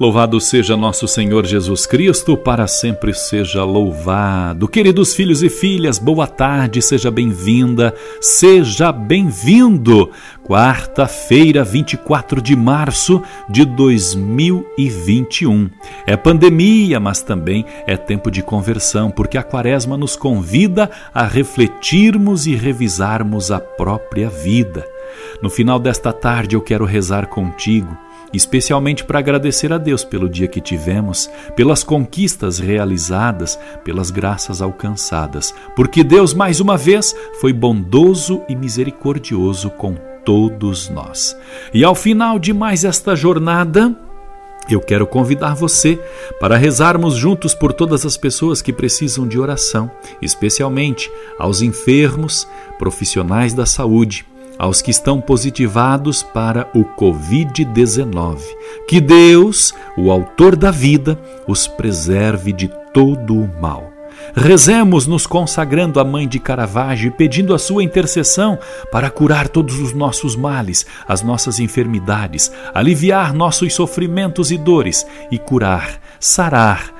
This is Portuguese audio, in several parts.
Louvado seja nosso Senhor Jesus Cristo, para sempre seja louvado. Queridos filhos e filhas, boa tarde, seja bem-vinda, seja bem-vindo. Quarta-feira, 24 de março de 2021. É pandemia, mas também é tempo de conversão, porque a Quaresma nos convida a refletirmos e revisarmos a própria vida. No final desta tarde eu quero rezar contigo especialmente para agradecer a Deus pelo dia que tivemos, pelas conquistas realizadas, pelas graças alcançadas, porque Deus, mais uma vez, foi bondoso e misericordioso com todos nós. E ao final de mais esta jornada, eu quero convidar você para rezarmos juntos por todas as pessoas que precisam de oração, especialmente aos enfermos, profissionais da saúde aos que estão positivados para o Covid-19. Que Deus, o Autor da vida, os preserve de todo o mal. Rezemos nos consagrando à Mãe de Caravaggio e pedindo a sua intercessão para curar todos os nossos males, as nossas enfermidades, aliviar nossos sofrimentos e dores e curar, sarar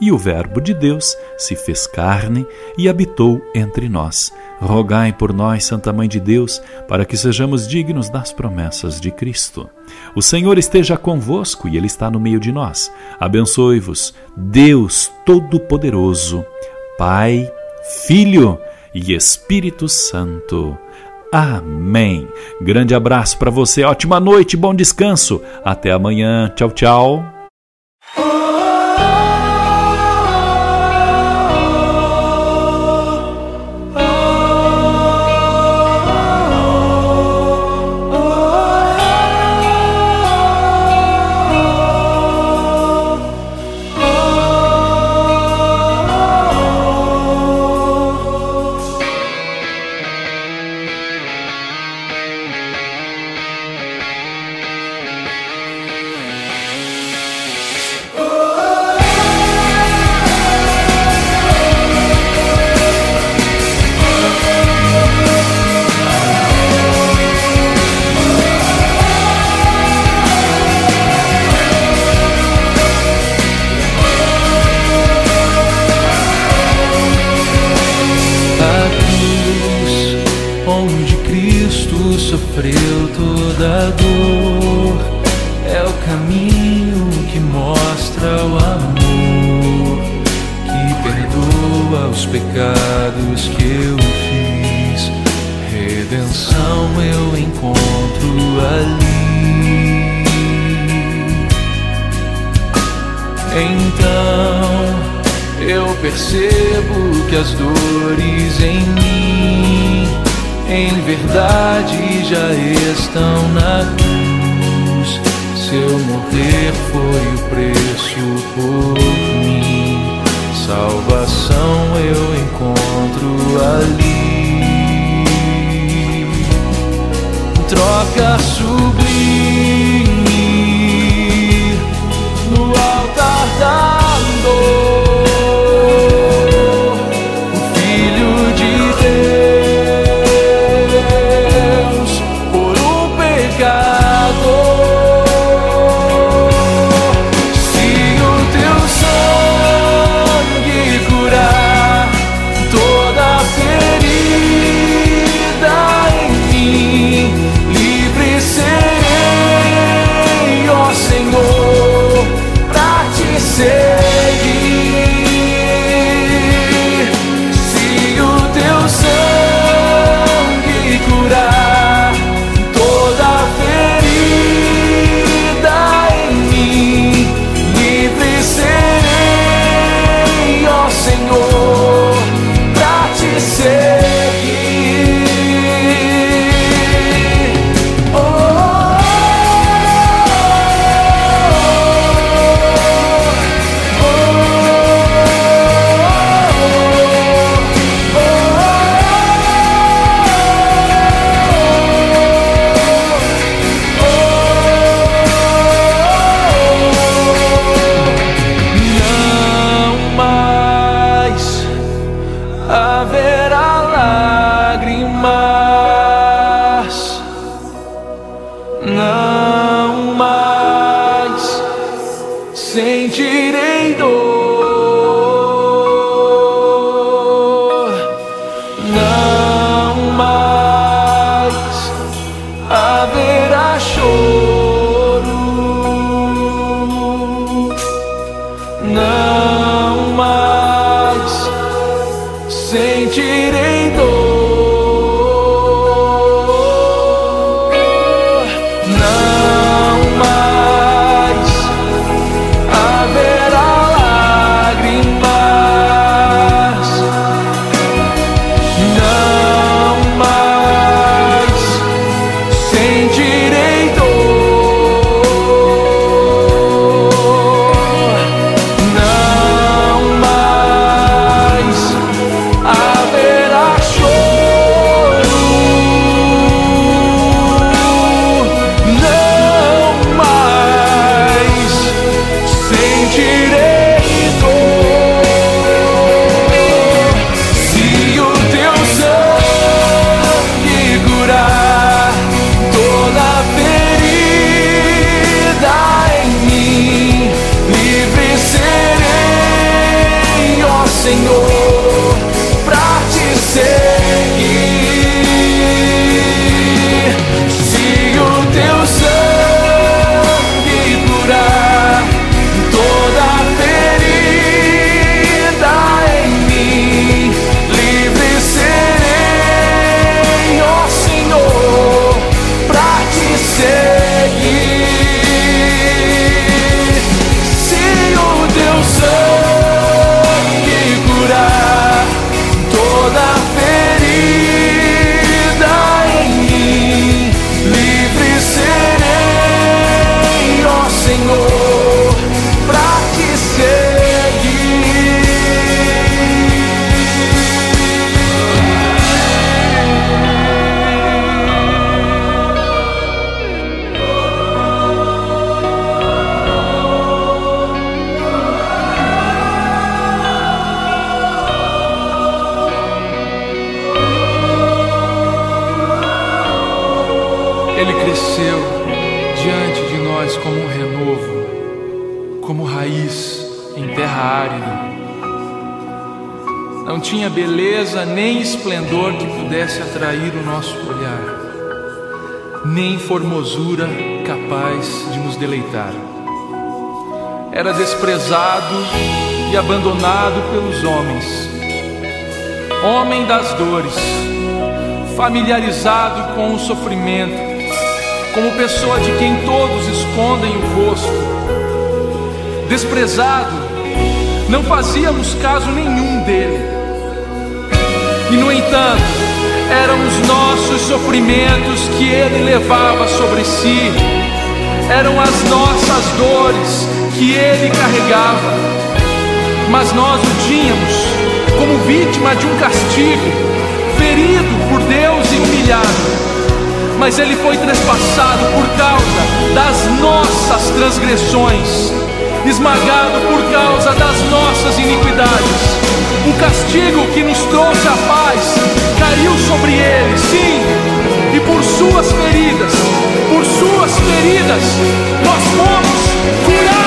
E o Verbo de Deus se fez carne e habitou entre nós. Rogai por nós, Santa Mãe de Deus, para que sejamos dignos das promessas de Cristo. O Senhor esteja convosco e Ele está no meio de nós. Abençoe-vos, Deus Todo-Poderoso, Pai, Filho e Espírito Santo. Amém. Grande abraço para você, ótima noite, bom descanso. Até amanhã. Tchau, tchau. Sofreu toda dor, é o caminho que mostra o amor, que perdoa os pecados que eu fiz. Redenção eu encontro ali. Então eu percebo que as dores em mim em verdade já estão na cruz. Seu morrer foi o preço por mim. Salvação eu encontro ali. Troca sublime God. Como um renovo, como raiz em terra árida. Não tinha beleza nem esplendor que pudesse atrair o nosso olhar, nem formosura capaz de nos deleitar. Era desprezado e abandonado pelos homens, homem das dores, familiarizado com o sofrimento, como pessoa de quem todos escondem o rosto. Desprezado, não fazíamos caso nenhum dele. E no entanto, eram os nossos sofrimentos que ele levava sobre si, eram as nossas dores que ele carregava, mas nós o tínhamos como vítima de um castigo, ferido por Deus e humilhado mas ele foi trespassado por causa das nossas transgressões, esmagado por causa das nossas iniquidades. O castigo que nos trouxe a paz caiu sobre ele, sim, e por suas feridas, por suas feridas, nós fomos curados.